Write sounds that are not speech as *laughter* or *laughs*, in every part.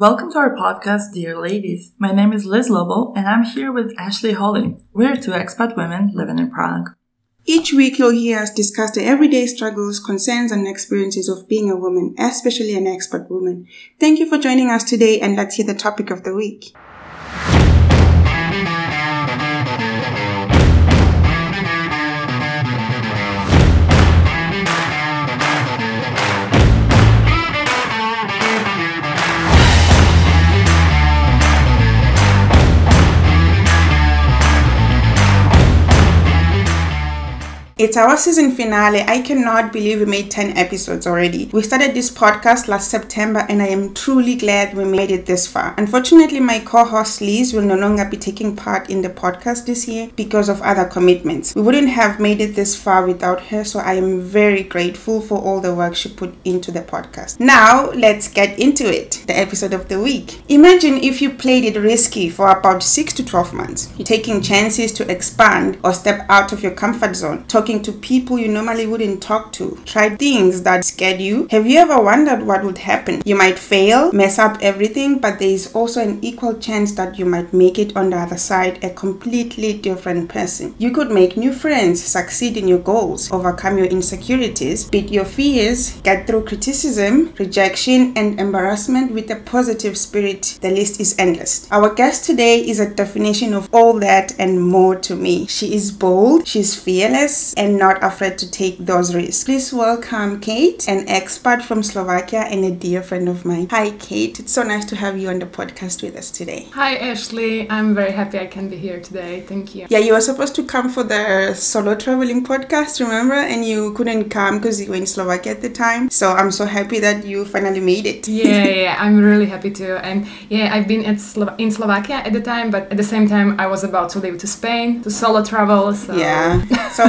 Welcome to our podcast, Dear Ladies. My name is Liz Lobo and I'm here with Ashley Holly. We're two expat women living in Prague. Each week you'll hear us discuss the everyday struggles, concerns, and experiences of being a woman, especially an expat woman. Thank you for joining us today and let's hear the topic of the week. It's our season finale. I cannot believe we made 10 episodes already. We started this podcast last September and I am truly glad we made it this far. Unfortunately, my co host Liz will no longer be taking part in the podcast this year because of other commitments. We wouldn't have made it this far without her, so I am very grateful for all the work she put into the podcast. Now, let's get into it. The episode of the week. Imagine if you played it risky for about 6 to 12 months. You're taking chances to expand or step out of your comfort zone, talking to people you normally wouldn't talk to. Try things that scared you. Have you ever wondered what would happen? You might fail, mess up everything, but there is also an equal chance that you might make it on the other side a completely different person. You could make new friends, succeed in your goals, overcome your insecurities, beat your fears, get through criticism, rejection, and embarrassment with a positive spirit. The list is endless. Our guest today is a definition of all that and more to me. She is bold, she's fearless, and not afraid to take those risks. Please welcome Kate, an expert from Slovakia and a dear friend of mine. Hi, Kate. It's so nice to have you on the podcast with us today. Hi, Ashley. I'm very happy I can be here today. Thank you. Yeah, you were supposed to come for the solo traveling podcast, remember? And you couldn't come because you were in Slovakia at the time. So I'm so happy that you finally made it. yeah, yeah, *laughs* I'm really happy too. And yeah, I've been at Slo- in Slovakia at the time, but at the same time, I was about to leave to Spain to solo travel. So. Yeah. *laughs* So,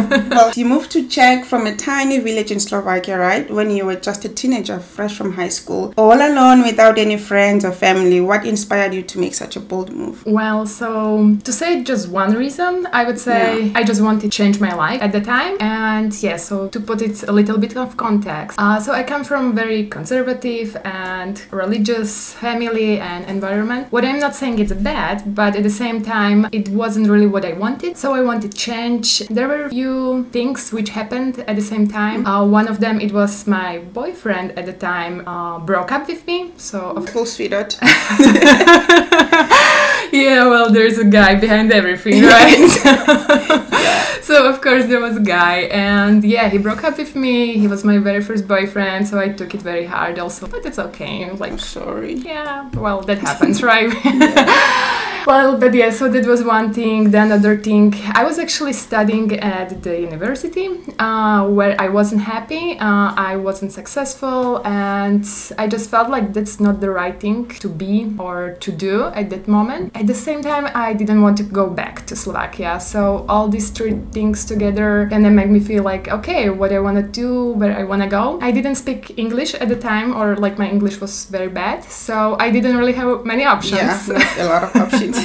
you moved to Czech from a tiny village in Slovakia, right? When you were just a teenager, fresh from high school, all alone without any friends or family. What inspired you to make such a bold move? Well, so to say just one reason, I would say Yeah. I just wanted to change my life at the time. And yeah, so to put it a little bit of context, uh, so I come from very conservative and religious family and environment. What I'm not saying it's bad, but at the same time, it wasn't really what I wanted. So I wanted to change. There were a few things which happened at the same time. Uh, one of them, it was my boyfriend at the time uh, broke up with me. So of Full sweetheart. *laughs* yeah, well, there's a guy behind everything, right? *laughs* *laughs* *laughs* so of course there was a guy, and yeah, he broke up with me. He was my very first boyfriend, so I took it very hard, also. But it's okay. Like, Sorry. yeah, well, that happens, *laughs* right? well, but yeah, so that was one thing. Then other thing, I was actually studying at the university uh, where I wasn't happy. Uh, I wasn't successful, and I just felt like that's not the right thing to be or to do at that moment. At the same time, I didn't want to go back to Slovakia. So all these three things together, and then make me feel like, okay, what I want to do, where I want to go. I didn't speak English at the time, or like my English was very bad, so I didn't really have many options. Yeah, a lot of *laughs* options.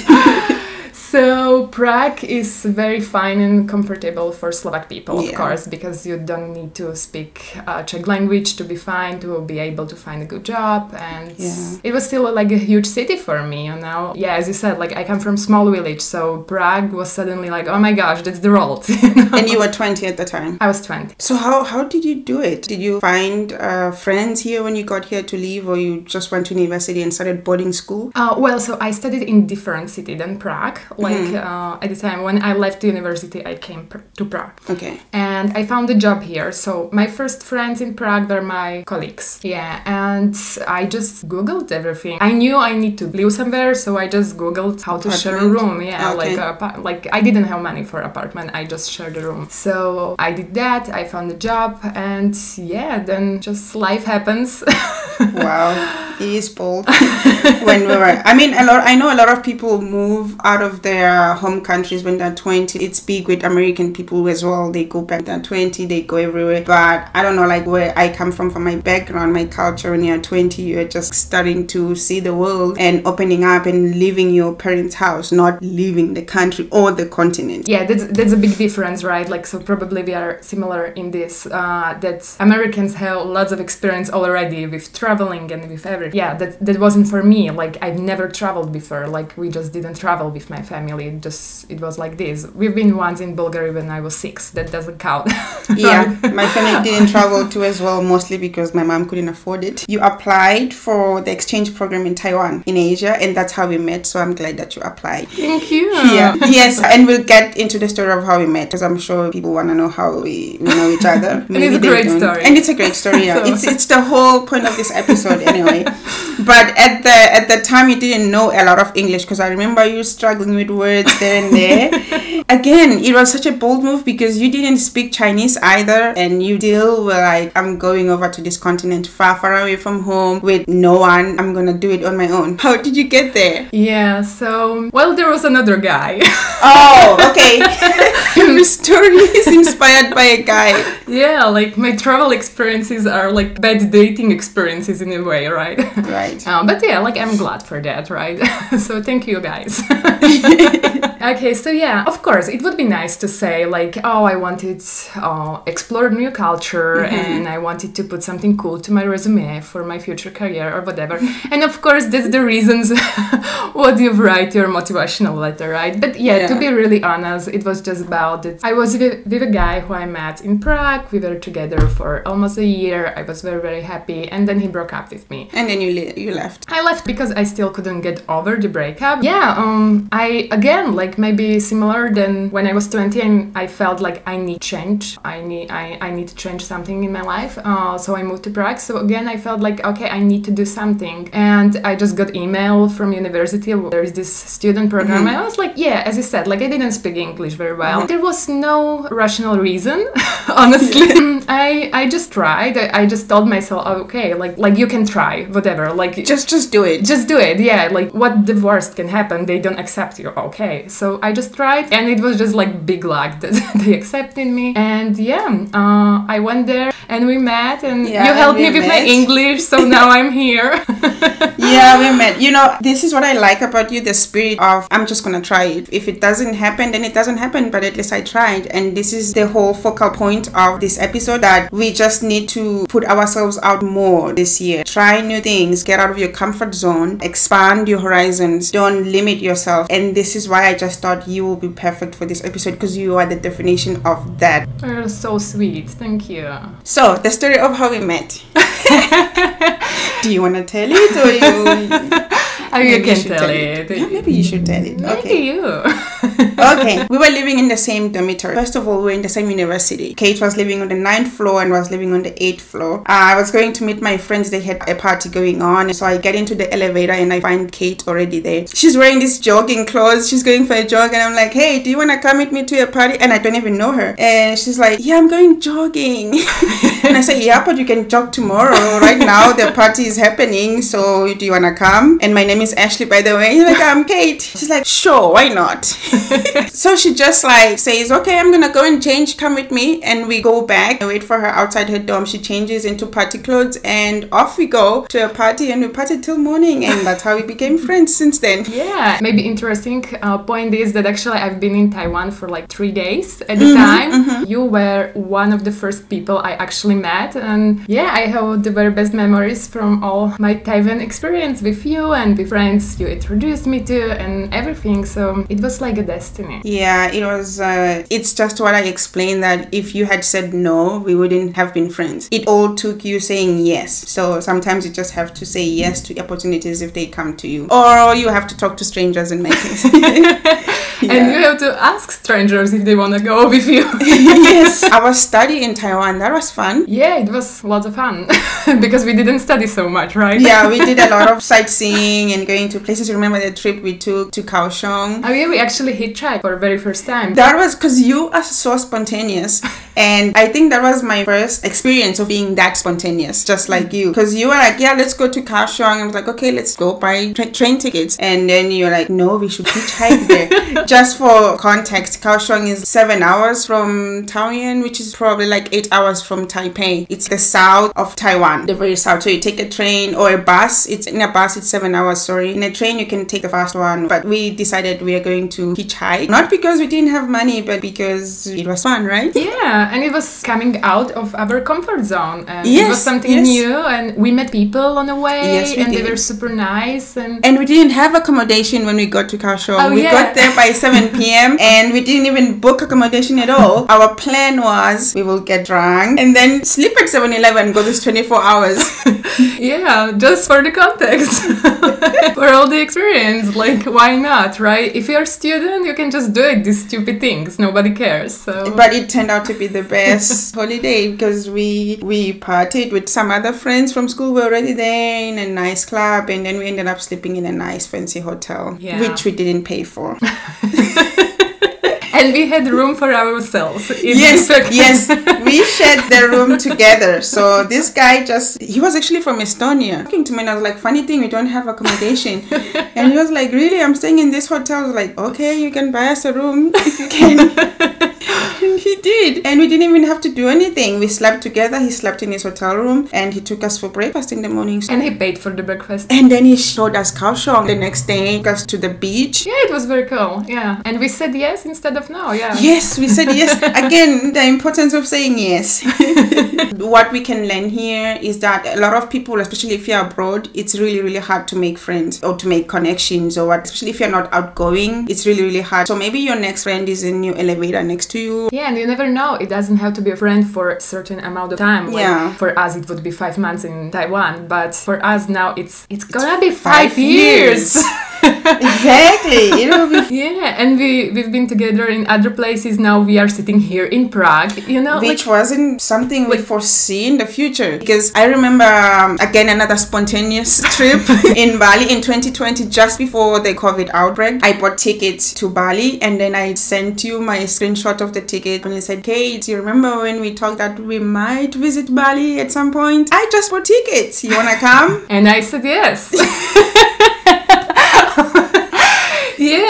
So Prague is very fine and comfortable for Slovak people, of course, because you don't need to speak uh, Czech language to be fine, to be able to find a good job, and Yeah. it was still like a huge city for me, you know. Yeah, as you said, like I come from small village, so Prague was suddenly like, oh my gosh, that's the world. *laughs* you know? and you were 20 at the time. I was 20. So how, how did you do it? Did you find uh, friends here when you got here to live or you just went to university and started boarding school? Uh, well, so I studied in different city than Prague. Like uh, at the time when I left the university, I came pr- to Prague. Okay. and I found a job here. So my first friends in Prague were my colleagues. Yeah, and I just googled everything. I knew I need to live somewhere, so I just googled how to share a room. Yeah, Okay. like a, like I didn't have money for apartment. I just shared a room. So I did that. I found a job, and yeah, then just life happens. *laughs* Wow, it is bold. when we were, I mean, a lot. I know a lot of people move out of the their home countries when they're 20. It's big with American people as well. They go back they're 20, they go everywhere. But I don't know, like where I come from, from my background, my culture, when you're 20, you're just starting to see the world and opening up and leaving your parents' house, not leaving the country or the continent. Yeah, that's, that's a big difference, right? Like, so probably we are similar in this, uh, that Americans have lots of experience already with traveling and with everything. Yeah, that, that wasn't for me. Like, I've never traveled before. Like, we just didn't travel with my family. Family just, it was like this. We've been once in Bulgaria when I was six. That doesn't count. *laughs* yeah, my family didn't travel too as well, mostly because my mom couldn't afford it. You applied for the exchange program in Taiwan, in Asia, and that's how we met. So I'm glad that you applied. Thank you. Yeah. yes, and we'll get into the story of how we met because I'm sure people want to know how we, we know each other. *laughs* and it's a great don't. story. And it's a great story. Yeah, *laughs* so. it's it's the whole point of this episode anyway. but at the at the time, you didn't know a lot of English because I remember you struggling with words there and there. *laughs* Again, it was such a bold move because you didn't speak Chinese either, and you still were like, "I'm going over to this continent, far, far away from home, with no one. I'm gonna do it on my own." *laughs* How did you get there? Yeah. So, well, there was another guy. *laughs* oh, okay. Your story is inspired by a guy. Yeah, like my travel experiences are like bad dating experiences in a way, right? Right. Um, but yeah, like I'm glad for that, right? so thank you guys. *laughs* okay, so yeah, of course, it would be nice to say like, oh, I wanted uh, explore new culture mm-hmm. and I wanted to put something cool to my resume for my future career or whatever. and of course, that's the reasons *laughs* what you write your motivational letter, right? But yeah, yeah, to be really honest, it was just about it. I was with, with a guy who I met in Prague. We were together for almost a year. I was very very happy, and then he broke up with me. And then you le- you left. I left because I still couldn't get over the breakup. Yeah, um, I again like maybe similar than when I was 20, and I felt like I need change. I need I, I need to change something in my life. Uh, so I moved to Prague. So again, I felt like okay, I need to do something, and I just got email from university. There is this student program. Mm-hmm. I was like, yeah, as you said, like I didn't speak English very well. Mm-hmm. There was no rational reason, *laughs* honestly. *laughs* I I just tried. I, I just told myself, oh, okay, like like you can try, whatever. Like just just do it. Just do it. Yeah. Like what the worst can happen? They don't accept you. Okay. So I just tried, and it was just like big luck that *laughs* they accepted me. And yeah, uh, I went there and we met, and yeah, you helped me with met. my English. So *laughs* now I'm here. *laughs* yeah, we met. You know, this is what I like about you: the spirit of I'm just gonna try it. If it doesn't happen, then it doesn't happen. But at least I tried, and this is the whole focal point of this episode that we just need to put ourselves out more this year. Try new things, get out of your comfort zone, expand your horizons, don't limit yourself. And this is why I just thought you will be perfect for this episode because you are the definition of that. You're so sweet. Thank you. So, the story of how we met. *laughs* *laughs* Do you want to tell it or you? Oh, you can tell, tell it. it. Yeah, maybe you should tell it. Maybe okay. you. *laughs* okay. We were living in the same dormitory. First of all, we were in the same university. Kate was living on the ninth floor and was living on the eighth floor. Uh, I was going to meet my friends. They had a party going on. So I get into the elevator and I find Kate already there. She's wearing this jogging clothes. She's going for a jog. And I'm like, hey, do you want to come with me to a party? And I don't even know her. And she's like, yeah, I'm going jogging. *laughs* and I say, yeah, but you can jog tomorrow. Right now, the party is happening. So do you want to come? And my name is Ashley, by the way. He's like, I'm Kate. She's like, sure, why not? *laughs* so she just like says, okay, I'm gonna go and change. Come with me, and we go back. I wait for her outside her dorm. She changes into party clothes, and off we go to a party, and we party till morning, and that's how we became friends since then. Yeah, maybe interesting uh, point is that actually I've been in Taiwan for like three days at the mm-hmm, time. Mm-hmm. You were one of the first people I actually met, and yeah, I have the very best memories from all my Taiwan experience with you and with friends you introduced me to and everything. So it was like a destiny. Yeah, it was. Uh, it's just what I explained that if you had said no, we wouldn't have been friends. It all took you saying yes. So sometimes you just have to say yes to opportunities if they come to you, or you have to talk to strangers in my *laughs* case. yeah. And you have to ask strangers if they want to go with you. *laughs* yes, *laughs* our study in Taiwan that was fun. Yeah, it was lots of fun because we didn't study so much, right? Yeah, we did a lot of sightseeing and going to places. Remember the trip we took to Kaohsiung? Oh yeah, we actually hit hitchhiked for the very first time. That was because you are so spontaneous. *laughs* And I think that was my first experience of being that spontaneous, just like you. Because you were like, yeah, let's go to Kaohsiung. I was like, okay, let's go buy tra- train tickets. And then you're like, no, we should hitchhike there. *laughs* just for context, Kaohsiung is seven hours from Taoyuan, which is probably like eight hours from Taipei. It's the south of Taiwan, the very south. So you take a train or a bus. It's in a bus, it's seven hours, sorry. In a train, you can take the fast one. But we decided we are going to hitchhike. Not because we didn't have money, but because it was fun, right? Yeah, and it was coming out of our comfort zone. And it was something yes. new, and we met people on the way, Yes, we and they were super nice. And And we didn't have accommodation when we got to Kaohsiung. Oh, we yeah. got there by *laughs* 7 p.m. and we didn't even book accommodation at all. Our plan was we will get drunk and then sleep at 7-Eleven go it's 24 hours. *laughs* yeah, just for the context, *laughs* *laughs* for all the experience, like why not, right? If you're a student, you can just do it. These stupid things, nobody cares. So. but it turned out to be the best *laughs* holiday because we we partied with some other friends from school. We were already there in a nice club and then we ended up sleeping in a nice fancy hotel, Yeah. which we didn't pay for. *laughs* and we had room for ourselves. yes, yes. *laughs* We shared the room together. So this guy just he was actually from Estonia. Talking to me and I was like, funny thing, we don't have accommodation. *laughs* and he was like, Really? I'm staying in this hotel. I was like, Okay, you can buy us a room if you can. *laughs* he did. And we didn't even have to do anything. We slept together. He slept in his hotel room and he took us for breakfast in the morning. And he paid for the breakfast. And then he showed us Kaohsiung the next day, took us to the beach. Yeah, it was very cool. Yeah, and we said yes instead of no. Yeah. Yes, we said yes. *laughs* Again, the importance of saying yes. *laughs* what we can learn here is that a lot of people, especially if you're abroad, it's really, really hard to make friends or to make connections or what, especially if you're not outgoing, it's really, really hard. So maybe your next friend is in your elevator next to you. Yeah, and you never know. It doesn't have to be a friend for a certain amount of time. Like, Yeah. For us, it would be five months in Taiwan, but for us now, it's it's gonna be Five five, years. *laughs* exactly. Will be *laughs* yeah, and we we've been together in other places. Now we are sitting here in Prague. You know, which wasn't something we foresee in the future because i remember um, again another spontaneous *laughs* trip in bali in 2020 just before the covid outbreak i bought tickets to bali and then i sent you my screenshot of the ticket and i said kate you remember when we talked that we might visit bali at some point i just bought tickets you want to come *laughs* and I said yes.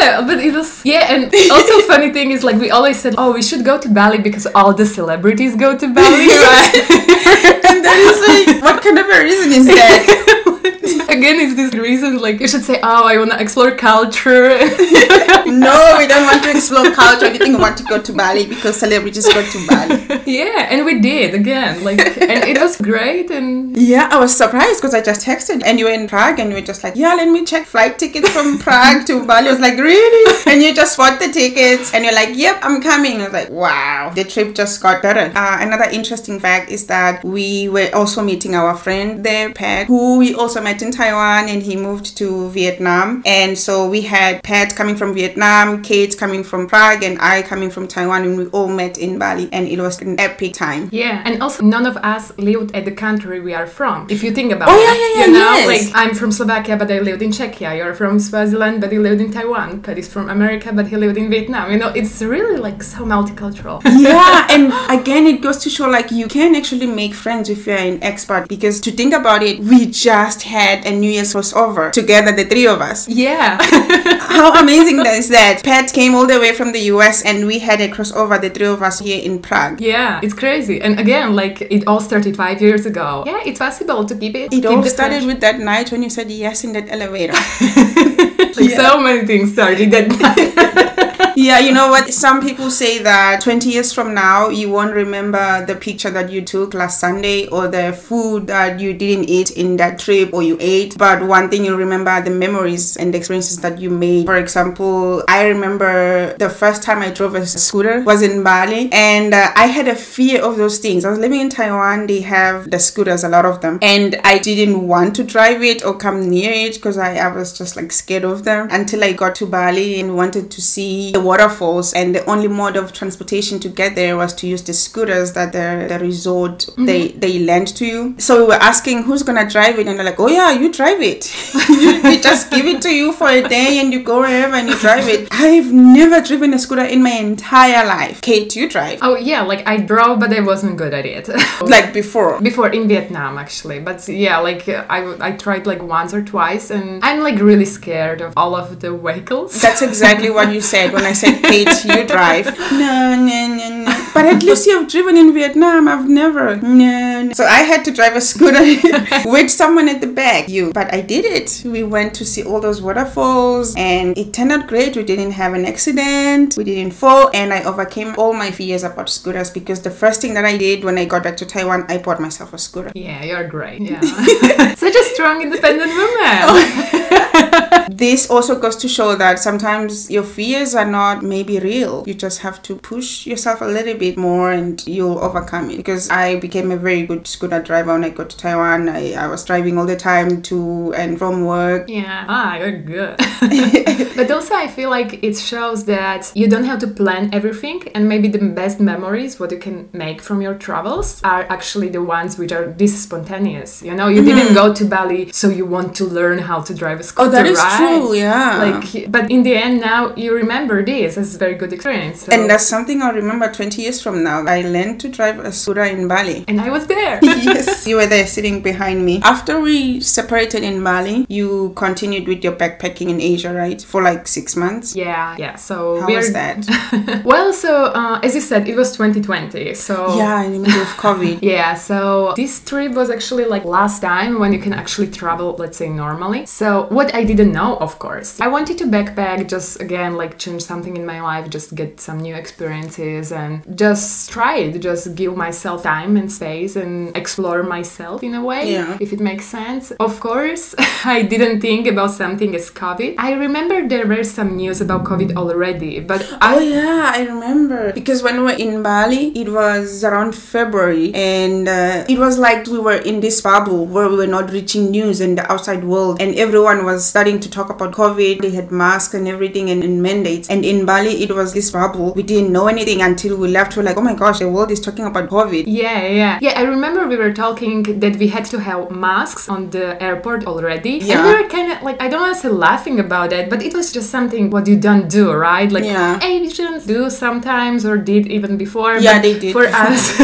Yeah, but it was yeah, and also *laughs* funny thing is like we always said, oh, we should go to Bali because all the celebrities go to Bali, *laughs* right? *laughs* and that is like what kind of a reason is that *laughs* Again, it's this reason like you should say, oh, I want to explore culture. *laughs* no we don't want to explore culture we think we want to go to bali because celebrities go to bali *laughs* yeah, and we did again, like, and it was great, and Yeah, I was surprised because I just texted and you were in Prague and you were just like, yeah, let me check flight tickets from Prague to Bali. I was like, really? And you just bought the tickets and you're like, yep, I'm coming. I was like, wow, the trip just got better. Uh, another interesting fact is that we were also meeting our friend there, Pat, who we also met in Taiwan and he moved to Vietnam. And so we had Pat coming from Vietnam, Kate coming from Prague, and I coming from Taiwan, and we all met in Bali. And it was an epic time. yeah, and also none of us lived at the country we are from. If you think about Oh, it, yeah, yeah, yeah, you know, yes. like I'm from Slovakia, but I lived in Czechia. You're from Swaziland, but you lived in Taiwan. Pat is from America, but he lived in Vietnam. You know, it's really like so multicultural. *laughs* yeah *laughs* and again it goes to show like you can actually make friends if you're an expert because to think about it we just had a new year's crossover together the three of us yeah. *laughs* how amazing that is that pat came all the way from the us and we had a crossover the three of us here in prague Yeah, it's crazy. And again, like it all started five years ago. Yeah, it's possible to keep it. it keep all started with that night when you said yes in that elevator *laughs* like *laughs* so many things started that night. Yeah, you know what? Some people say that 20 years from now, you won't remember the picture that you took last Sunday or the food that you didn't eat in that trip or you ate. But one thing you'll remember the memories and the experiences that you made. For example, I remember the first time I drove a scooter was in Bali and uh, I had a fear of those things. I was living in Taiwan, they have the scooters, a lot of them. And I didn't want to drive it or come near it because I, I was just like scared of them until I got to Bali and wanted to see the waterfalls, and the only mode of transportation to get there was to use the scooters that the, the resort mm-hmm. they they lent to you. So we were asking who's gonna drive it, and they're like, "Oh yeah, you drive it. *laughs* you, we just give it to you for a day, and you go wherever and you drive it." I've never driven a scooter in my entire life. Kate, you drive Oh yeah, like I drove, but I wasn't good at it. *laughs* like before. before in Vietnam actually, but yeah, like I I tried like once or twice, and I'm like really scared of all of the vehicles. That's exactly what you said when I said, Kate, you *laughs* drive. No, no, no, no. But at *laughs* least you've driven in Vietnam. I've never. No, no. So I had to drive a scooter *laughs* with someone at the back. You. But I did it. We went to see all those waterfalls and it turned out great. We didn't have an accident. We didn't fall. And I overcame all my fears about scooters because the first thing that I did when I got back to Taiwan, I bought myself a scooter. Yeah, you're great. Yeah, such a strong, independent woman. This also goes to show that sometimes your fears are not maybe real. You just have to push yourself a little bit more and you'll overcome it. Because I became a very good scooter driver when I got to Taiwan. I, I was driving all the time to and from work. Yeah, *laughs* ah, you're good. *laughs* but also, I feel like it shows that you don't have to plan everything, and maybe the best memories, what you can make from your travels, are actually the ones which are this spontaneous. You know, you didn't go to Bali, so you want to learn how to drive a scooter. Oh, that is right? True, yeah. Like, but in the end, now you remember this as a very good experience. So- and that's something I'll remember 20 years from now. I learned to drive a scooter in Bali. and I was there. *laughs* *laughs* yes, you were there sitting behind me. After we separated in Bali, you continued with your backpacking in Asia, right? For like six months. Yeah, yeah. So How we're was that? *laughs* well, so uh, as you said, it was 2020. So Yeah, in the middle of COVID. Yeah, so this trip was actually like last time when you can actually travel, let's say normally. So, what I didn't know, of course, I wanted to backpack, just again, like change something in my life, just get some new experiences and just try it, just give myself time and space and explore myself in a way, Yeah. if it makes sense. Of course, *laughs* I didn't think about something as COVID. I remember there were some news about COVID already, but Oh I. yeah, I remember. Because when we were in Bali, it was around February, and uh, it was like we were in this bubble where we were not reaching news in the outside world, and everyone was starting to talk about COVID. They had masks and everything and, and mandates. And in Bali, it was this bubble. We didn't know anything until we left. We're like, oh my gosh, the world is talking about COVID. Yeah, yeah. Yeah, I remember we were talking that we had to have masks on the airport already. And Yeah. we were kind of like, I don't want to say laughing about it, but it was just something what you don't do, right? Like Yeah. Asians do sometimes or did even before. Yeah, but they did For *laughs* us, *laughs*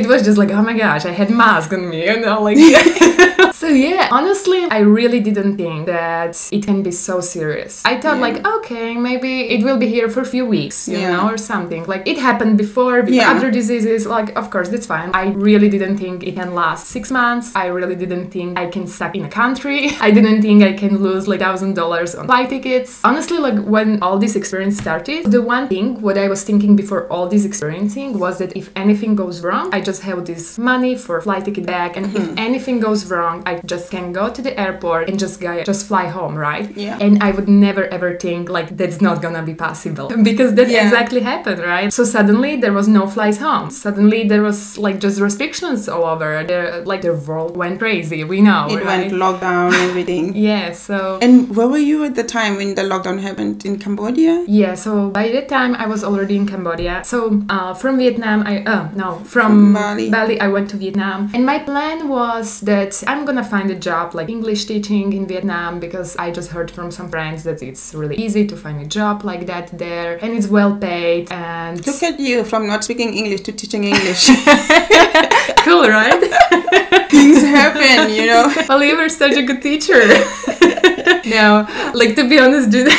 it was just like, oh my gosh, I had mask on me, you know, like. *laughs* so yeah, honestly, I really didn't think that it can be so serious. I thought Yeah. like, okay, maybe it will be here for a few weeks, you Yeah. know, or something. Like it happened before with Yeah. other diseases. Like, of course, that's fine. I really didn't think it can last six months. I really didn't think I can stuck in a country. *laughs* I didn't think I can lose like thousand dollars on flight tickets. Honestly, like when all this experience started, the one thing what I was thinking before all this experiencing was that if anything goes wrong, I just have this money for flight ticket back, and Mm-hmm. if anything goes wrong, I just can go to the airport and just go, just fly home, right? Yeah. And I would never ever think like that's not gonna be possible *laughs* because that Yeah. exactly happened, right? So suddenly there was no flights home. Suddenly there was like just restrictions all over. There, like the world went crazy. We know, It right? went lockdown *laughs* everything. yeah. So And where were you at the time when the lockdown happened in Cambodia? yeah, so by that time I was already in Cambodia. So uh, from Vietnam, I uh, no from, From Bali. I went to Vietnam, and my plan was that I'm gonna find a job like English teaching in Vietnam because I just heard from some friends that it's really easy to find a job like that there, and it's well paid and Look at you from not speaking English to teaching English. *laughs* *laughs* cool, right? *laughs* Things happen, you know. well, you were such a good teacher. now, like to be honest, dude,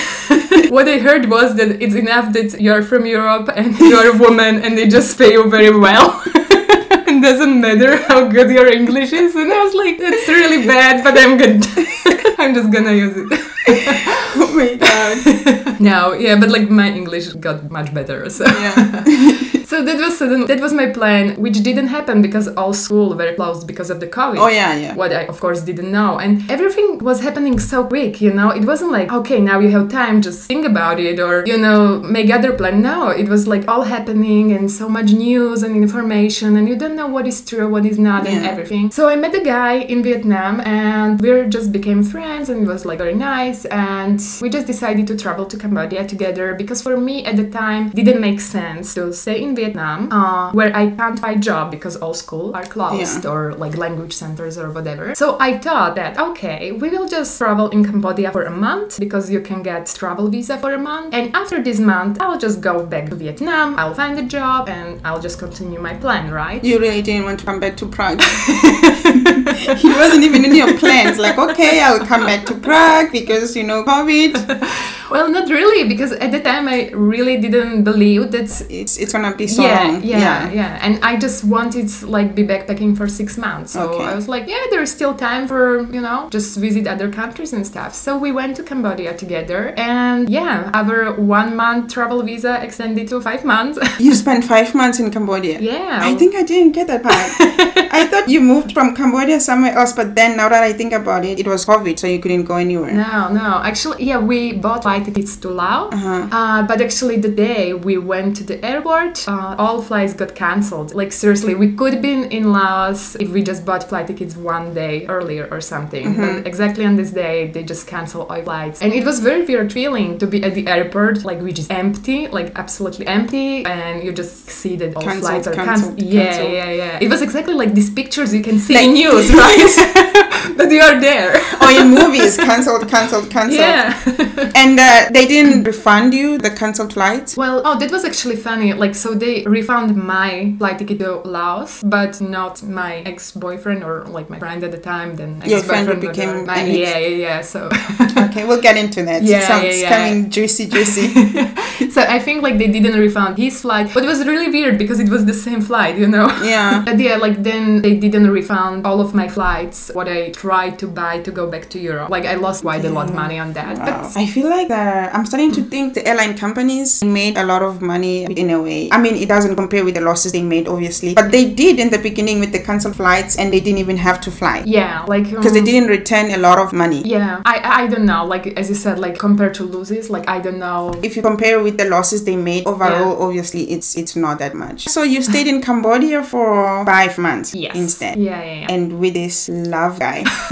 what I heard was that it's enough that you're from Europe and you're a woman and they just pay you very well. It doesn't matter how good your English is. And I was like, it's really bad, but I'm good. *laughs* I'm just gonna use it. *laughs* oh my god. *laughs* no, yeah, but like my English got much better. So Yeah. So that was sudden, that was my plan, which didn't happen because all school were closed because of the COVID. Oh yeah, yeah. What I of course didn't know, and everything was happening so quick. You know, it wasn't like okay, now you have time, just think about it, or you know, make other plan. No, it was like all happening and so much news and information, and you don't know what is true, what is not, and everything. So I met a guy in Vietnam, and we just became friends, and it was like very nice, and we just decided to travel to Cambodia together because for me at the time didn't make sense to stay in Vietnam uh, where I can't find job because all school are closed Yeah. or like language centers or whatever. So I thought that okay, we will just travel in Cambodia for a month because you can get travel visa for a month, and after this month I'll just go back to Vietnam. I'll find a job and I'll just continue my plan, right? You really didn't want to come back to Prague. *laughs* *laughs* he wasn't even in your plans. Like, okay, I'll come back to Prague because you know COVID. *laughs* Well, not really because at the time I really didn't believe that It's it's gonna be so yeah, long. yeah, yeah, yeah. And I just wanted to like be backpacking for six months. So Okay. I was like, yeah, there's still time for you know just visit other countries and stuff. So we went to Cambodia together, and yeah, our one month travel visa extended to five months. You *laughs* spent five months in Cambodia. yeah, I think I didn't get that part. I thought you moved from Cambodia somewhere else, but then now that I think about it, it was COVID, so you couldn't go anywhere. No, no. Actually, yeah, we bought flight tickets to Laos. Uh-huh. Uh, but actually, the day we went to the airport, uh, all flights got cancelled. Like seriously, we could have been in Laos if we just bought flight tickets one day earlier or something. Mm-hmm. But exactly on this day, they just canceled all flights, and it was very weird feeling to be at the airport, like which is empty, like absolutely empty, and you just see that all Cancelled, flights are cancelled, canceled. Yeah, yeah, yeah. It was exactly like these pictures you can see Like- in news, right? *laughs* but you are there. Oh, in movies, cancelled, cancelled, cancelled. Yeah. *laughs* And uh, they didn't refund you the cancelled flights. Well, oh, that was actually funny. Like, so they refund my flight ticket to Laos, but not my ex-boyfriend or like my friend at the time. Then Your ex-boyfriend or became my, an ex- yeah, yeah, yeah. So, *laughs* Okay, we'll get into that. Yeah, it sounds yeah, yeah. coming juicy, juicy. *laughs* so I think like they didn't refund his flight, but it was really weird because it was the same flight, you know. *laughs* yeah. But yeah, like then they didn't refund all of my flights, what I tried to buy to go back to Europe. Like I lost quite a lot of money on that. Wow. I feel like uh, I'm starting to think the airline companies made a lot of money in a way. I mean, it doesn't compare with the losses they made, obviously, but they did in the beginning with the cancelled flights, and they didn't even have to fly yeah, like because they um, didn't return a lot of money. Yeah, I I don't know. Like as you said, like compared to losses, like I don't know. If you compare with the losses they made overall, obviously it's it's not that much. So you stayed in Cambodia for five months Yes. instead. Yeah, yeah, yeah. And with this love guy, *laughs*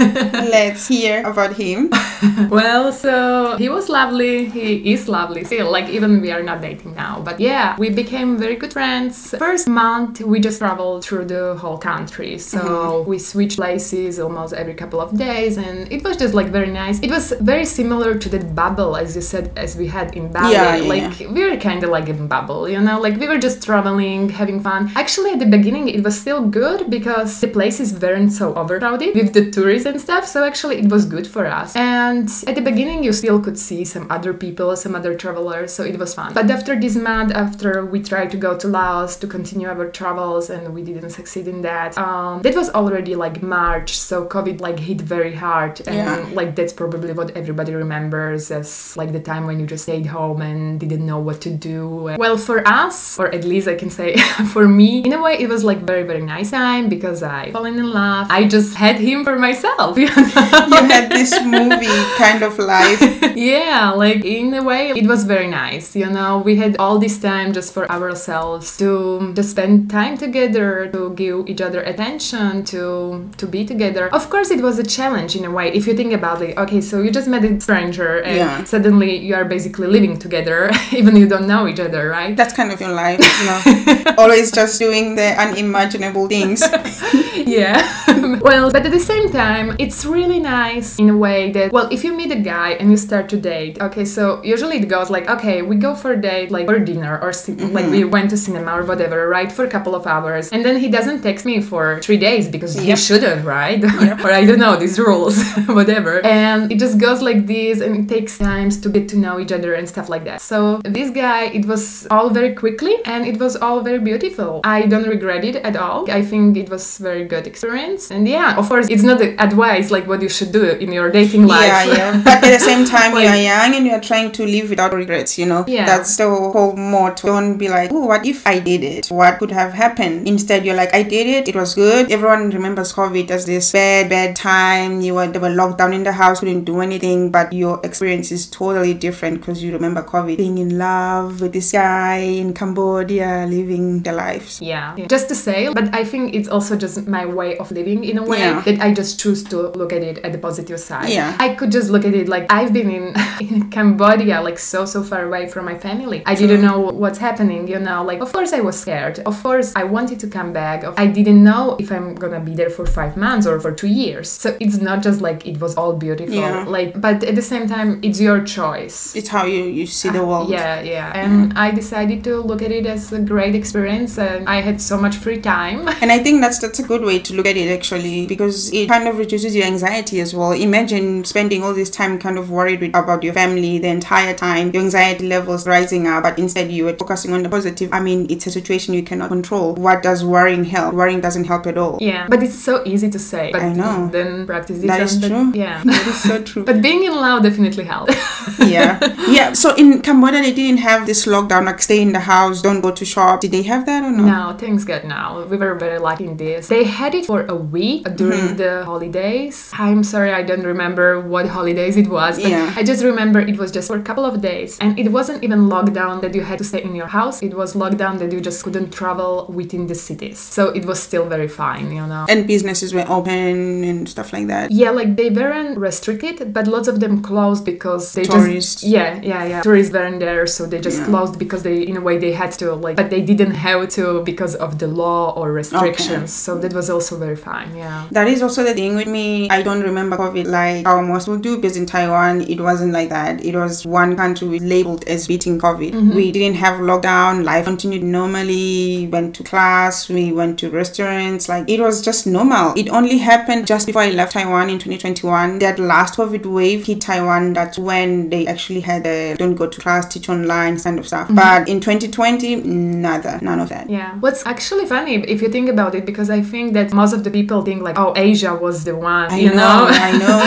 let's hear about him. *laughs* well, so he was lovely. He is lovely still. Like even we are not dating now, but yeah, we became very good friends. First month we just traveled through the whole country, so Mm-hmm. we switched places almost every couple of days, and it was just like very nice. It was very similar to that bubble, as you said, as we had in Bali. Yeah, yeah, like we were kind of like in bubble, you know, like we were just traveling, having fun. Actually, at the beginning it was still good because the places weren't so overcrowded with the tourists and stuff. So actually it was good for us. And at the beginning you still could see some other people, some other travelers, so it was fun. But after this month, after we tried to go to Laos to continue our travels and we didn't succeed in that, um, that was already like March, so COVID like hit very hard, and Yeah. like that's probably what everybody remembers as like the time when you just stayed home and didn't know what to do. Well, for us, or at least I can say *laughs* for me, in a way, it was like very very nice time because I fallen in love. I just had him for myself. You *laughs* know? You had this movie kind of life. *laughs* yeah, like in a way, it was very nice. You know, we had all this time just for ourselves to just spend time together, to give each other attention, to to be together. Of course, it was a challenge in a way. If you think about it, okay, so you just a stranger and Yeah. suddenly you are basically living together, *laughs* even you don't know each other, right? That's kind of your life, you know. *laughs* Always just doing the unimaginable things. *laughs* yeah. *laughs* well, but at the same time, it's really nice in a way that, well, if you meet a guy and you start to date, okay, so usually it goes like, okay, we go for a date, like for dinner or cin- mm-hmm. like we went to cinema or whatever, right, for a couple of hours, and then he doesn't text me for three days because he shouldn't, right? *laughs* or I don't know these rules, *laughs* whatever, and it just goes like this, and it takes times to get to know each other and stuff like that. So this guy, it was all very quickly and it was all very beautiful. I don't regret it at all. I think it was very good experience. And yeah, of course, it's not advice like what you should do in your dating life. Yeah, yeah. But at the same *laughs* time, Like- you're young and you're trying to live without regrets, you know? Yeah. That's the whole motto. Don't be like, oh, what if I did it? What could have happened? Instead, you're like, I did it. It was good. Everyone remembers COVID as this bad, bad time. You were, they were locked down in the house, couldn't do anything, but your experience is totally different because you remember COVID being in love with this guy in Cambodia, living the lives. Yeah. Just to say, but I think it's also just my way of living in a way Yeah. that I just choose to look at it at the positive side. Yeah. I could just look at it like I've been in, *laughs* in Cambodia, like so, so far away from my family. I didn't know what's happening, you know, like of course I was scared. Of course I wanted to come back. I didn't know if I'm gonna be there for five months or for two years. So it's not just like it was all beautiful. Yeah. Like, but at the same time, it's your choice. It's how you, you see the ah, world. Yeah, yeah. And I decided to look at it as a great experience and I had so much free time. And I think that's that's a good way to look at it actually because it kind of reduces your anxiety as well. Imagine spending all this time kind of worried with, about your family the entire time, your anxiety levels rising up, but instead you were focusing on the positive. I mean, it's a situation you cannot control. What does worrying help? Worrying doesn't help at all. Yeah, but it's so easy to say. But I know. Then practice it. That is then- true. Yeah. *laughs* That is so true. But being in Lao definitely helps. *laughs* yeah. Yeah. So in Cambodia, they didn't have this lockdown, like stay in the house, don't go to shop. Did they have that or no? no, thanks God now. We were very lucky in this. They had it for a week during Mm-hmm. the holidays. I'm sorry, I don't remember what holidays it was, but Yeah. I just remember it was just for a couple of days. And it wasn't even lockdown that you had to stay in your house, it was lockdown that you just couldn't travel within the cities. So it was still very fine, you know. And businesses were open and stuff like that. Yeah, like they weren't restricted, but lots of them closed because they Tourists. just yeah, yeah, yeah. Tourists weren't there, so they just Yeah. closed because they in a way they had to like, but they didn't have to because of the law or restrictions. So that was also very fine. Yeah. That is also the thing with me. I don't remember COVID like how most will do because in Taiwan it wasn't like that. It was one country we labeled as beating COVID. Mm-hmm. We didn't have lockdown. Life continued normally. Went to class. We went to restaurants. Like it was just normal. It only happened just before I left Taiwan in 2021. That last COVID wave hit Taiwan. That's when they actually had a don't go to class, teach online kind of stuff. Mm-hmm. But in 2020, nada, none of that. Yeah. What's actually funny if you think about it, because I think that most of the people think like, oh, Asia was the one, I you know, I know.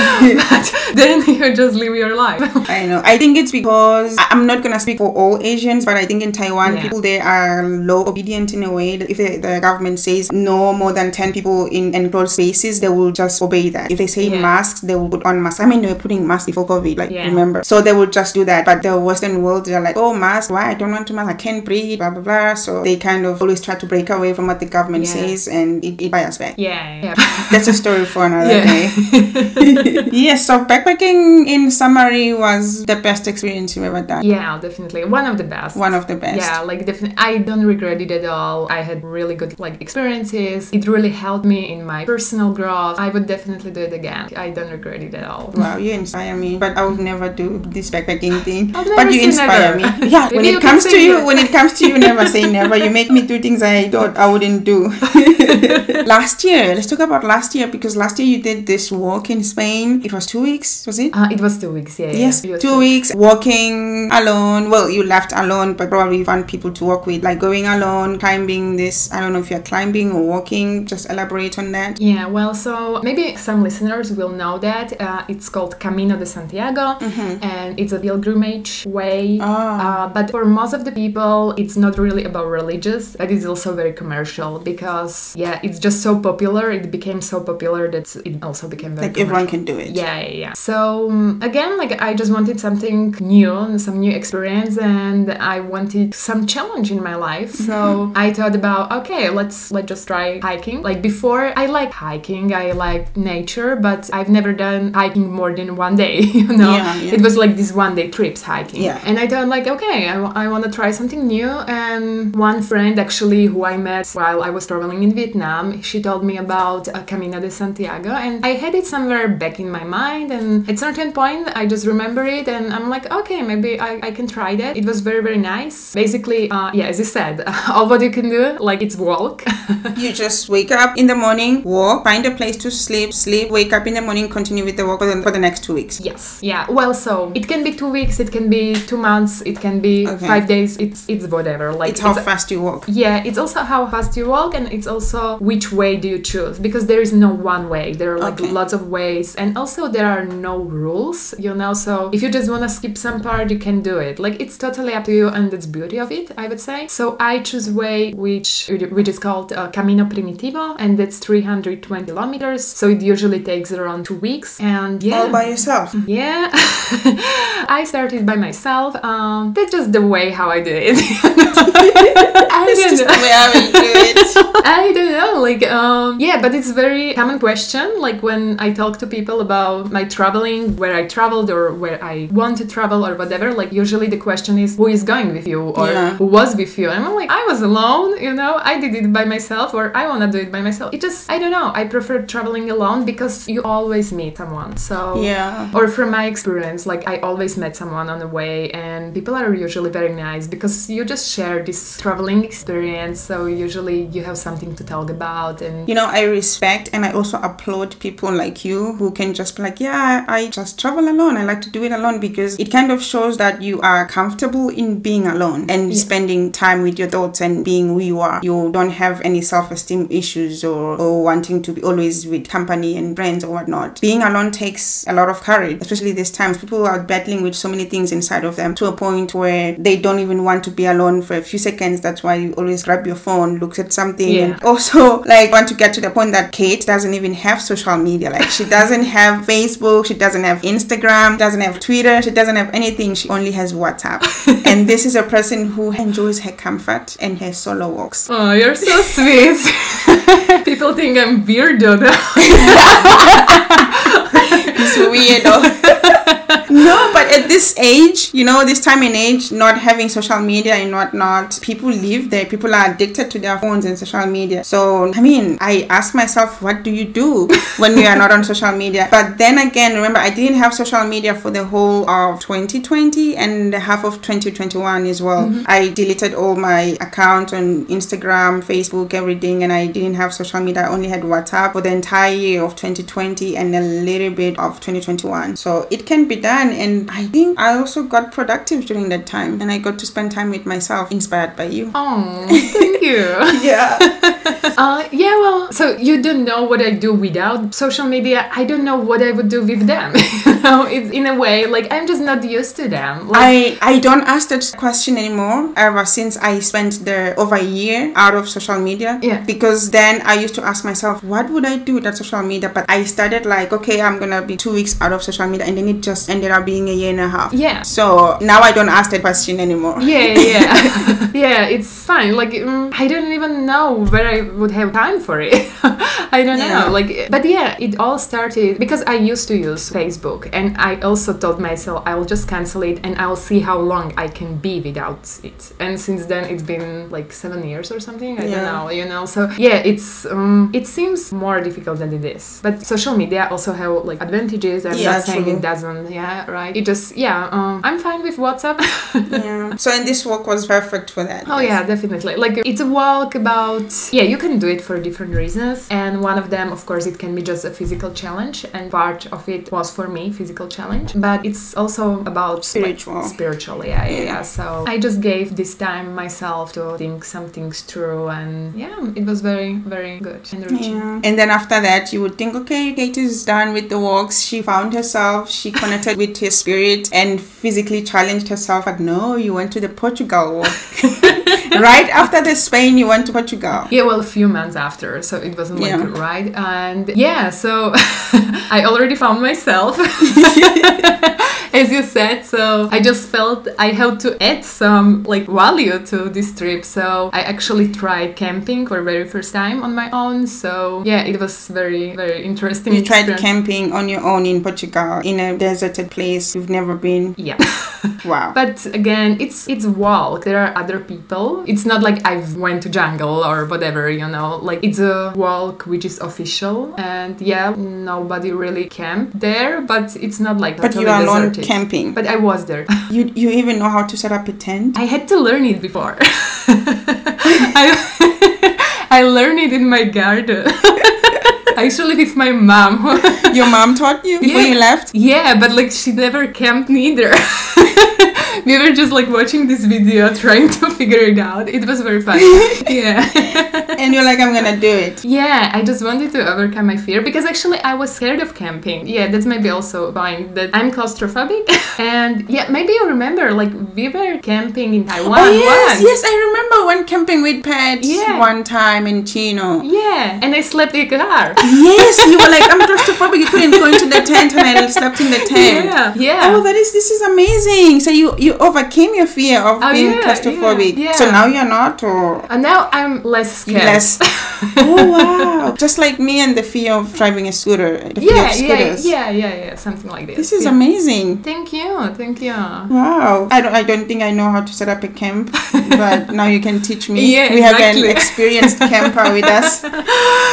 *laughs* but then you just live your life. *laughs* I know. I think it's because I'm not gonna speak for all Asians, but I think in Taiwan, Yeah. people there are low obedient in a way. That if the, the government says no more than ten people in enclosed spaces, they will just obey that. If they say Yeah. masks, they will put on masks. I mean, they were putting masks before COVID, like Yeah. remember. So they will just do that. But the Western world, they're like, oh, mask. Why? I don't want to mask. I can't breathe. Blah blah blah. So they kind of always try to break away from what the government says, and it, it bites back. yeah. *laughs* That's a story for another Yeah. day. *laughs* yes, so backpacking in summary was the best experience you've ever done. yeah, definitely. One of the best. One of the best. Yeah, like definitely, I don't regret it at all. I had really good like experiences. It really helped me in my personal growth. I would definitely do it again. I don't regret it at all. Wow, you inspire me, but I would never do this backpacking thing. But you inspire never. me. *laughs* Yeah, when it comes to you, that. when it comes to you, never say never. You make me do things I thought I wouldn't do. Last year, let's talk about last year because last year you did this walk in Spain. It was two weeks, was it? Uh, it was two weeks. Yeah. Yes, yeah. Two weeks walking alone. Well, you left alone, but probably you found people to walk with, like going alone, climbing this. I don't know if you're climbing or walking. Just elaborate on that. Yeah, well, so maybe some listeners will know that uh, it's called Camino de Santiago, and it's a pilgrimage way. Ah. Uh, but for most of the people, it's not really about religious, but it's also very commercial because yeah, it's just so popular. It became so popular that it also became very Like everyone can do it. Yeah, yeah, yeah. So um, again, like I just wanted something new, some new experience, and I wanted some challenge in my life. So I thought about okay, let's let's just try hiking. Like before, I like hiking, I like nature, but I've never done hiking more than one day. *laughs* You know, Yeah, yeah. it was like these one day trips hiking. Yeah. And I thought like okay, I, want to try something new. And one friend actually who I met while I was traveling in Vietnam, she told me about uh, Camino de Santiago, and I had it somewhere back in my mind. And at certain point, I just remember it, and I'm like, okay, maybe I, I can try that. It was very very nice. Basically, uh, yeah, as you said, *laughs* all what you can do, like it's walk. *laughs* You just wake up in the morning, walk, find a place to sleep, sleep, wake up in the morning, continue with the walk for the, for the next two weeks. Yes. Yeah. Well, so it can be two weeks, it can be two months, it can be Okay. five days. It's it's whatever. Like It's how fast you walk. yeah, it's also how fast you walk, and it's also which way do you choose because there is no one way. There are like Okay. lots of ways, and also there are no rules, you know. So if you just want to skip some part, you can do it. Like it's totally up to you, and that's beauty of it, I would say. So I choose way which which is called uh, Camino Primitivo, and that's 320 kilometers. So it usually takes around two weeks, and yeah. All by yourself. yeah, *laughs* I started by myself. Um, that's just the way how I do it. *laughs* *laughs* I It's just the way I will do it. I don't know, like, um, yeah, but it's very common question. Like when I talk to people about my traveling, where I traveled or where I want to travel or whatever, like usually the question is who is going with you or Yeah. who was with you. And I'm like, I was alone, you know, I did it by myself or I want to do it by myself. It just, I don't know, I prefer traveling alone because you always meet someone. So, Yeah. or from my experience, like I always met someone on the way, and people are usually very nice because you just share this traveling experience. So usually you have something to talk about, and You know, I respect and I also applaud people like you who can just be like, yeah, I just travel alone. I like to do it alone because it kind of shows that you are comfortable in being alone and spending time with your thoughts and being who you are. You don't have any self esteem issues or, or wanting to be always with company and friends or whatnot. Being alone takes a lot of courage, especially these times. People are battling with so many things inside of them to a point where they don't even want to be alone for a few seconds. That's why you always grab your phone, look at something, Yeah. and also *laughs* like want to get to the point that Kate doesn't even have social media. Like she doesn't *laughs* have Facebook, she doesn't have Instagram, doesn't have Twitter, she doesn't have anything. She only has WhatsApp. *laughs* and this is a person who enjoys her comfort and her solo walks. oh, you're so *laughs* sweet. people think I'm weirdo. though. It's weirdo. No, but at this age, you know, this time and age, not having social media and whatnot, people live there. People are addicted to their phones and social media. So, I mean, I ask myself, what do you do *laughs* when you are not on social media? But then again, remember, I didn't have social media for the whole of 2020 and half of 2021 as well. Mm-hmm. I deleted all my accounts on Instagram, Facebook, everything, and I didn't have social media. I only had WhatsApp for the entire year of 2020 and a little bit of 2021. So it can be done, and I think I also got productive during that time, and I got to spend time with myself, inspired by you. Oh, *laughs* thank you. Yeah. *laughs* Uh, yeah, well, so you don't know what I do without social media. I don't know what I would do with them. *laughs* you *laughs* know, it's in a way like I'm just not used to them. Like, I, I don't ask that question anymore ever since I spent the over a year out of social media. Yeah. Because then I used to ask myself, what would I do without social media? But I started like, okay, I'm gonna be two weeks out of social media, and then it just ended up being a year and a half. Yeah. So now I don't ask that question anymore. yeah, yeah, yeah. *laughs* *laughs* yeah, it's fine. Like, mm, I don't even know where I would have time for it. *laughs* I don't Yeah. know. Like, but yeah, it all started because I used to use Facebook, and I also told myself I will just cancel it and I will see how long I can be without it. And since then, it's been like seven years or something. I Yeah. don't know. You know. So yeah, it's um, it seems more difficult than it is. But social media also have like advantages. I'm Yeah, not saying true. it doesn't. Yeah, right. It just yeah. Um, I'm fine with WhatsApp. *laughs* yeah. So and this walk was perfect for that. Oh yeah, definitely. Like it's a walk about yeah, you can do it for different reasons, and one of them, of course, it can be just a physical challenge, and part of it was for me physical challenge, but it's also about like, Spiritual. spiritual, yeah, yeah, yeah. So I just gave this time myself to think some things through, and yeah, it was very, very good and. Yeah. And then after that, you would think, okay, Kate is done with the walks. She found herself. She *laughs* connected with her spirit and physically challenged herself. But no, you went to the Portugal walk. *laughs* *laughs* right after the Spain, you went to Portugal. Yeah, well, a few months after, so it wasn't like Yeah. right, and yeah, so *laughs* I already found myself, *laughs* as you said. So I just felt I had to add some like value to this trip. So I actually tried camping for the very first time on my own. So yeah, it was very very interesting. You tried camping on your own in Portugal in a deserted place you've never been. Yeah. *laughs* *laughs* Wow. But again, it's it's walk. There are other people. It's not like I've went to jungle or whatever, you know. Like it's a walk which is official, and yeah, nobody really camped there. But it's not like but totally you are alone camping. But I was there. *laughs* you you even know how to set up a tent. I had to learn it before. *laughs* *laughs* I I learned it in my garden. Actually, with my mom. Your mom taught you before Yeah. you left. Yeah, but like she never camped neither. We were just like watching this video, *laughs* trying to figure it out. It was very funny. *laughs* yeah. *laughs* and you're like, I'm gonna do it. Yeah, I just wanted to overcome my fear because actually I was scared of camping. Yeah, that's maybe also fine that I'm claustrophobic. and yeah, maybe you remember like we were camping in Taiwan Oh yes, once. yes, I remember when camping with pets Yeah. one time in Chino. Yeah, and I slept in the car. Yes, you were like, I'm claustrophobic. You couldn't go into the tent, and I slept in the tent. Yeah, yeah. Oh, that is this is amazing. So you you overcame your fear of Oh, being yeah, claustrophobic. yeah, So now you're not, or and now I'm less scared. less. *laughs* oh wow! Just like me and the fear of driving a scooter. Yeah, yeah, yeah, yeah, yeah, something like this. This is yeah. amazing. Thank you, thank you. Wow. I don't, I don't think I know how to set up a camp, *laughs* but now you can teach me. Yeah, we have an experienced camper with us. *laughs*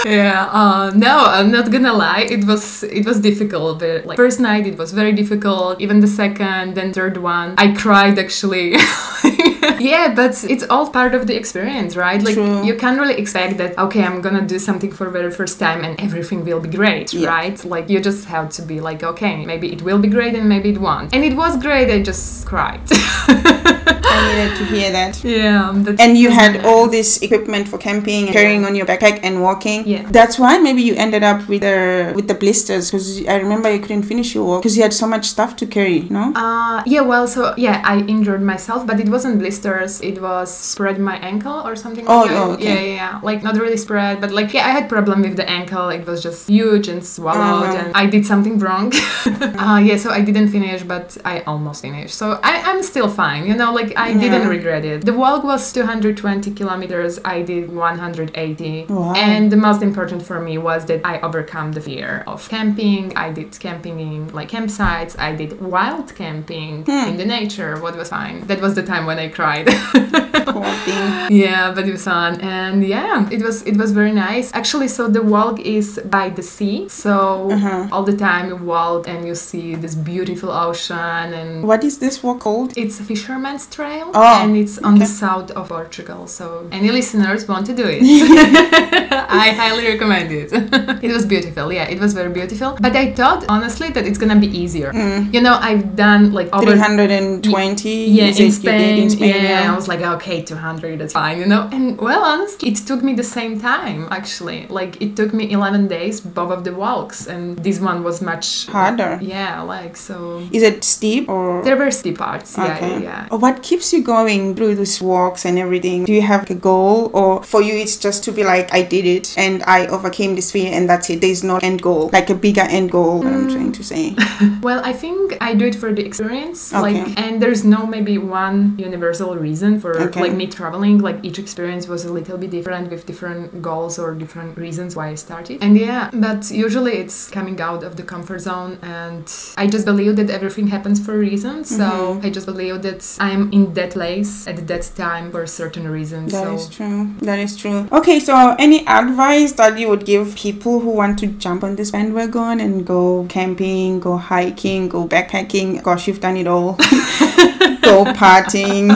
Yeah, uh, no, I'm not gonna lie. It was it was difficult. The like first night it was very difficult. Even the second, then third one, I cried actually. *laughs* yeah, but it's all part of the experience, right? Like True. you can't really expect that. Okay, I'm gonna do something for the very first time and everything will be great, Yeah. right? Like you just have to be like, okay, maybe it will be great and maybe it won't. And it was great. I just cried. *laughs* I needed to hear that. yeah, And you had all this equipment for camping, carrying on your backpack and walking. Yeah. That's why maybe you ended up with the with the blisters because I remember you couldn't finish your walk because you had so much stuff to carry. No. Uh, yeah, well, so yeah, I injured myself, but it wasn't blisters. It was spread my ankle or something. Oh, like oh, okay. Yeah, yeah, yeah. Like not really spread, but like yeah, I had problem with the ankle. It was just huge and swallowed, Uh-huh. and I did something wrong. *laughs* uh, yeah, so I didn't finish, but I almost finished. So I, I'm still fine. You know, like I didn't regret it. The walk was 220 kilometers. I did 180, Wow. and the most important for me was that I overcome the fear of camping. I did camping in like campsites. I did wild camping Hmm. in the nature. What was fine. That was the time when I cried. *laughs* Yeah, but it was fun, and yeah, it was it was very nice. Actually, so the walk is by the sea, so Uh-huh. all the time you walk and you see this beautiful ocean and. What is this walk called? It's a fisherman's trail Oh, and it's on the south of Portugal. So any listeners want to do it, *laughs* I highly recommend it. *laughs* it was beautiful, yeah, it was very beautiful. But I thought honestly that it's gonna be easier. Mm. You know, I've done like over 320 yeah, is in Spain, in Spain, yeah, I was like, okay, 200, that's fine, you know? And well, honestly, it took me the same time, actually. Like, it took me 11 days, both of the walks, and this one was much Harder. Yeah, like, so. Is it steep or? There were steep parts, yeah, Okay. yeah, yeah. What keeps you going through these walks and everything? Do you have a goal, or for you it's just to be like, I did it and I overcame this fear and that's it? There's no end goal, like a bigger end goal. What I'm trying to say. *laughs* Well, I think I do it for the experience, Okay. like, and there's no maybe one universal reason for Okay. like me traveling. Like each experience was a little bit different with different goals or different reasons why I started. And yeah, but usually it's coming out of the comfort zone, and I just believe that everything happens for a reason. So Mm-hmm. I just believe that I'm in that place at that time for a certain reason. That so is true. That is true. Okay, so any advice that you would give people who want to jump on this bandwagon and go camping, go hiking, go backpacking? Gosh, you've done it all. *laughs* go partying.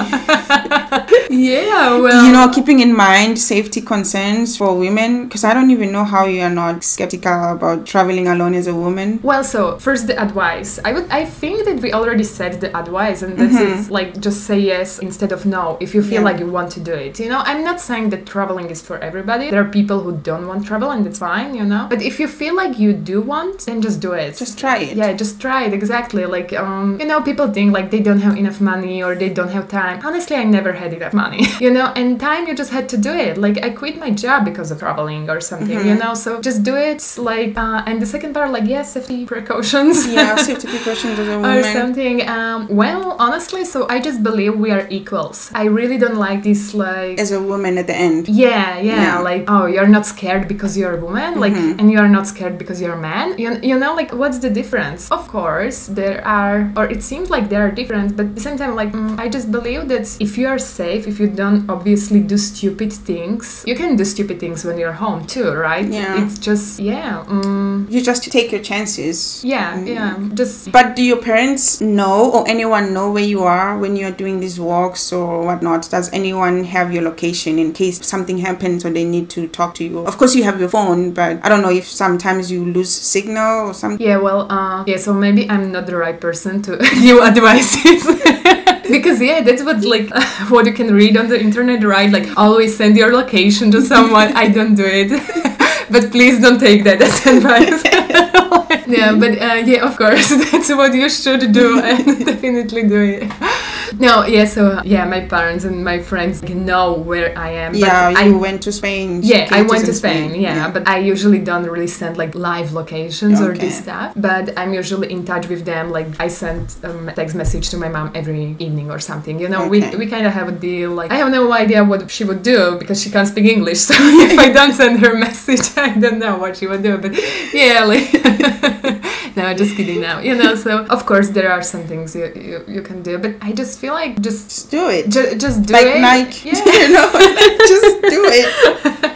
*laughs* yeah, well, you know, keeping in mind safety concerns for women, because I don't even know how you are not skeptical about traveling alone as a woman. Well, so first the advice. I would I think that we already said the advice and that's it. Like just say yes instead of no if you feel Mm-hmm. Yeah. like you want to do it. You know, I'm not saying that traveling is for everybody. There are people who don't want travel and that's fine, you know. But if you feel like you do want, then just do it. Just try it. yeah, just try it exactly. Like um, you know, people think like they don't have enough money or they don't have time. Honestly, I never had enough money. *laughs* you know, and time you just had to do it. Like I quit my job because of traveling or something. Mm-hmm. You know, so just do it. Like uh, and the second part, like yes, safety precautions. *laughs* Yeah, *laughs* safety precautions as a woman. or something. Um, well, honestly, so I just believe we are equals. I really don't like this like. As a woman at the end. yeah, yeah, Yeah. like oh, you're not scared because you're a woman, like, Mm-hmm. and you're not scared because you're a man. You, you know, like, what's the difference? Of course, there are, or it seems like there are different, but at the same time, like, mm, I just believe that if you are safe, if you don't obviously do stupid things, you can do stupid things when you're home too, right? Yeah. It's just yeah, mm, You just take your chances. yeah, Mm. yeah, just But do your parents know or anyone know where you are when you're doing these walks or whatnot? Does anyone have your location in case something happens or they need to talk to you? Of course, you have your phone, but I don't know if sometimes you lose signal or something. Yeah, well, uh, yeah, so maybe I'm not the right person to *laughs* give advices. *laughs* because yeah, that's what like *laughs* what you can read on the internet, right? Like always send your location to someone. I don't do it, *laughs* but please don't take that as advice. *laughs* yeah, but uh, yeah, of course, *laughs* that's what you should do, *laughs* and definitely do it. No, yeah, so yeah, my parents and my friends know where I am. Yeah, I, went to Spain. yeah, I went to in Spain, yeah, but I usually don't really send like live locations or this Okay. stuff. But I'm usually in touch with them. Like I send a text message to my mom every evening or something. You know, Okay. we, we kind of have a deal. Like I have no idea what she would do because she can't speak English. *laughs* So if I don't send her a message, I don't know what she would do. But yeah, like *laughs* no, just kidding now. You know, so of course there are some things you you, you can do, but I just feel like just. Just do it. Ju- just do like it. Nike, Yeah. *laughs* you know, *laughs* just do it.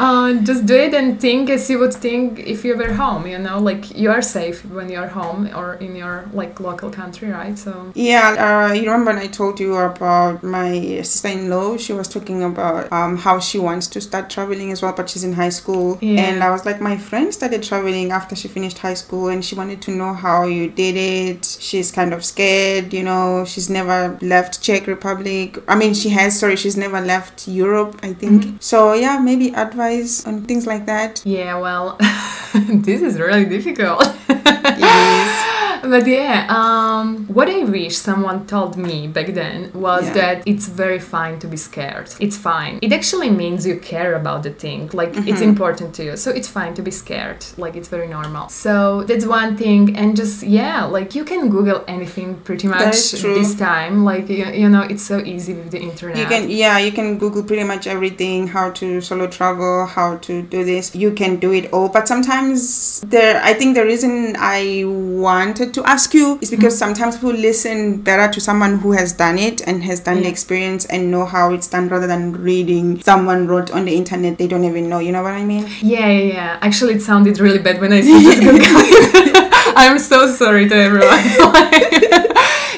uh, just do it and think as you would think if you were home you know like you are safe when you're home or in your like local country right so Yeah, uh, you remember when I told you about my sister-in-law? She was talking about um, how she wants to start traveling as well, but she's in high school. Yeah. And I was like, my friend started traveling after she finished high school, and she wanted to know how you did it. She's kind of scared, you know. She's never left Czech Republic. I mean, she has. Sorry, she's never left Europe. I think. Mm-hmm. So yeah, maybe advice on things like that. yeah well *laughs* this is really difficult Yes. But yeah um, what i wish someone told me back then was Yeah. that it's very fine to be scared. It's fine. It actually means you care about the thing. Like it's Mm-hmm. important to you. So it's fine to be scared. Like it's very normal. So that's one thing. And just yeah like you can google anything pretty much this time. Like you, you know it's so easy with the internet. You can, yeah, you can Google pretty much everything. How to solo travel, how to do this. You can do it all. But sometimes there, I think the reason I wanted to ask you is because mm-hmm. sometimes people listen better to someone who has done it and has done the experience and know how it's done rather than reading someone wrote on the internet they don't even know. You know what I mean? Yeah, yeah, yeah. Actually, it sounded really bad when I said it. *laughs* *laughs* I'm so sorry to everyone. *laughs*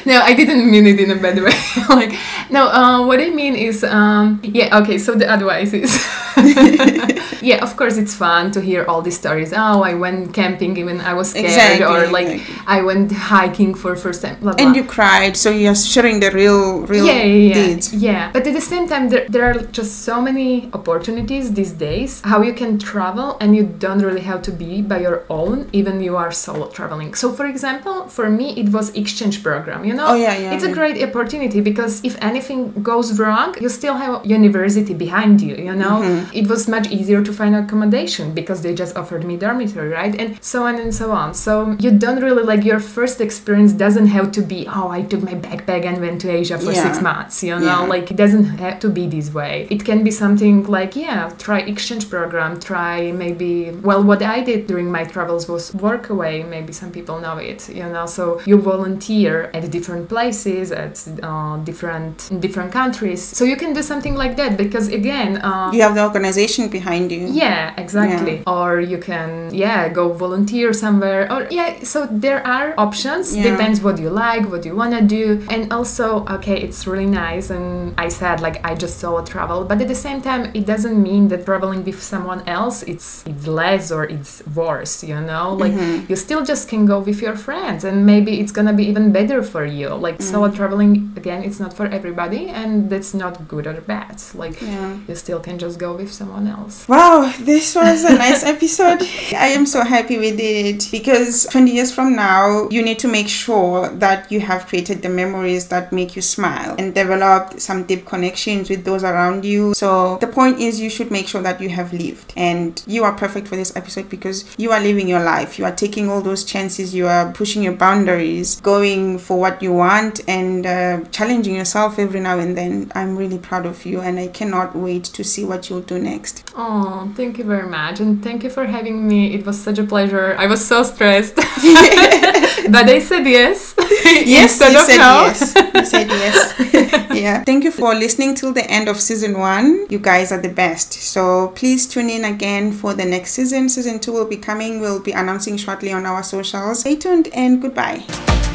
no, I didn't mean it in a bad way. *laughs* like, no, uh, what I mean is, um, yeah, okay. So the advice is, *laughs* yeah, of course, it's fun to hear all these stories. Oh, I went camping even I was scared, Exactly, or like exactly. I went hiking for first time. Blah, blah. And you cried, so you're sharing the real, real yeah, yeah, yeah. deeds. yeah. But at the same time, there, there are just so many opportunities these days how you can travel and you don't really have to be by your own, even you are solo traveling. So, for example, for me, it was exchange program. You know, Oh, yeah, yeah, it's a great opportunity because if anything goes wrong, you still have university behind you. You know, Mm-hmm. it was much easier to find accommodation because they just offered me dormitory, right? And so on and so on. So you don't really like your first experience doesn't have to be oh I took my backpack and went to Asia for Yeah. six months. You know, Yeah. like it doesn't have to be this way. It can be something like yeah, try exchange program, try maybe well what I did during my travels was work away. Maybe some people know it. You know, so you volunteer at different places at uh, different different countries. So you can do something like that because again. Uh, You have the organization behind you. yeah, exactly. Or you can, yeah, go volunteer somewhere. Or yeah, so there are options. Yeah. Depends what you like, what you wanna do, and also, okay, it's really nice. And I said like I just solo travel, but at the same time, it doesn't mean that traveling with someone else it's it's less or it's worse. You know, like you still just can go with your friends, and maybe it's gonna be even better for you. Like solo mm-hmm. traveling again, it's not for everybody, and that's not good or bad. Like Yeah. you still can just go with someone else. Wow, this was a nice *laughs* episode. I am so happy we did it because 20 years from now, you need to make sure that you have created the memories that make you smile and developed some deep connections with those around you. So, the point is, you should make sure that you have lived. And you are perfect for this episode because you are living your life. You are taking all those chances, you are pushing your boundaries, going for what you want, and uh, challenging yourself every now and then. I'm really proud of you, and I cannot wait to see what you'll do next. Oh, thank you very much. And thank you for having me. It was such a pleasure. I was so stressed. *laughs* but I said yes. *laughs* Yes, you said no. yes. You said yes. *laughs* yeah. Thank you for listening till the end of season one. You guys are the best. So please tune in again for the next season. Season two will be coming. We'll be announcing shortly on our socials. Stay tuned and goodbye.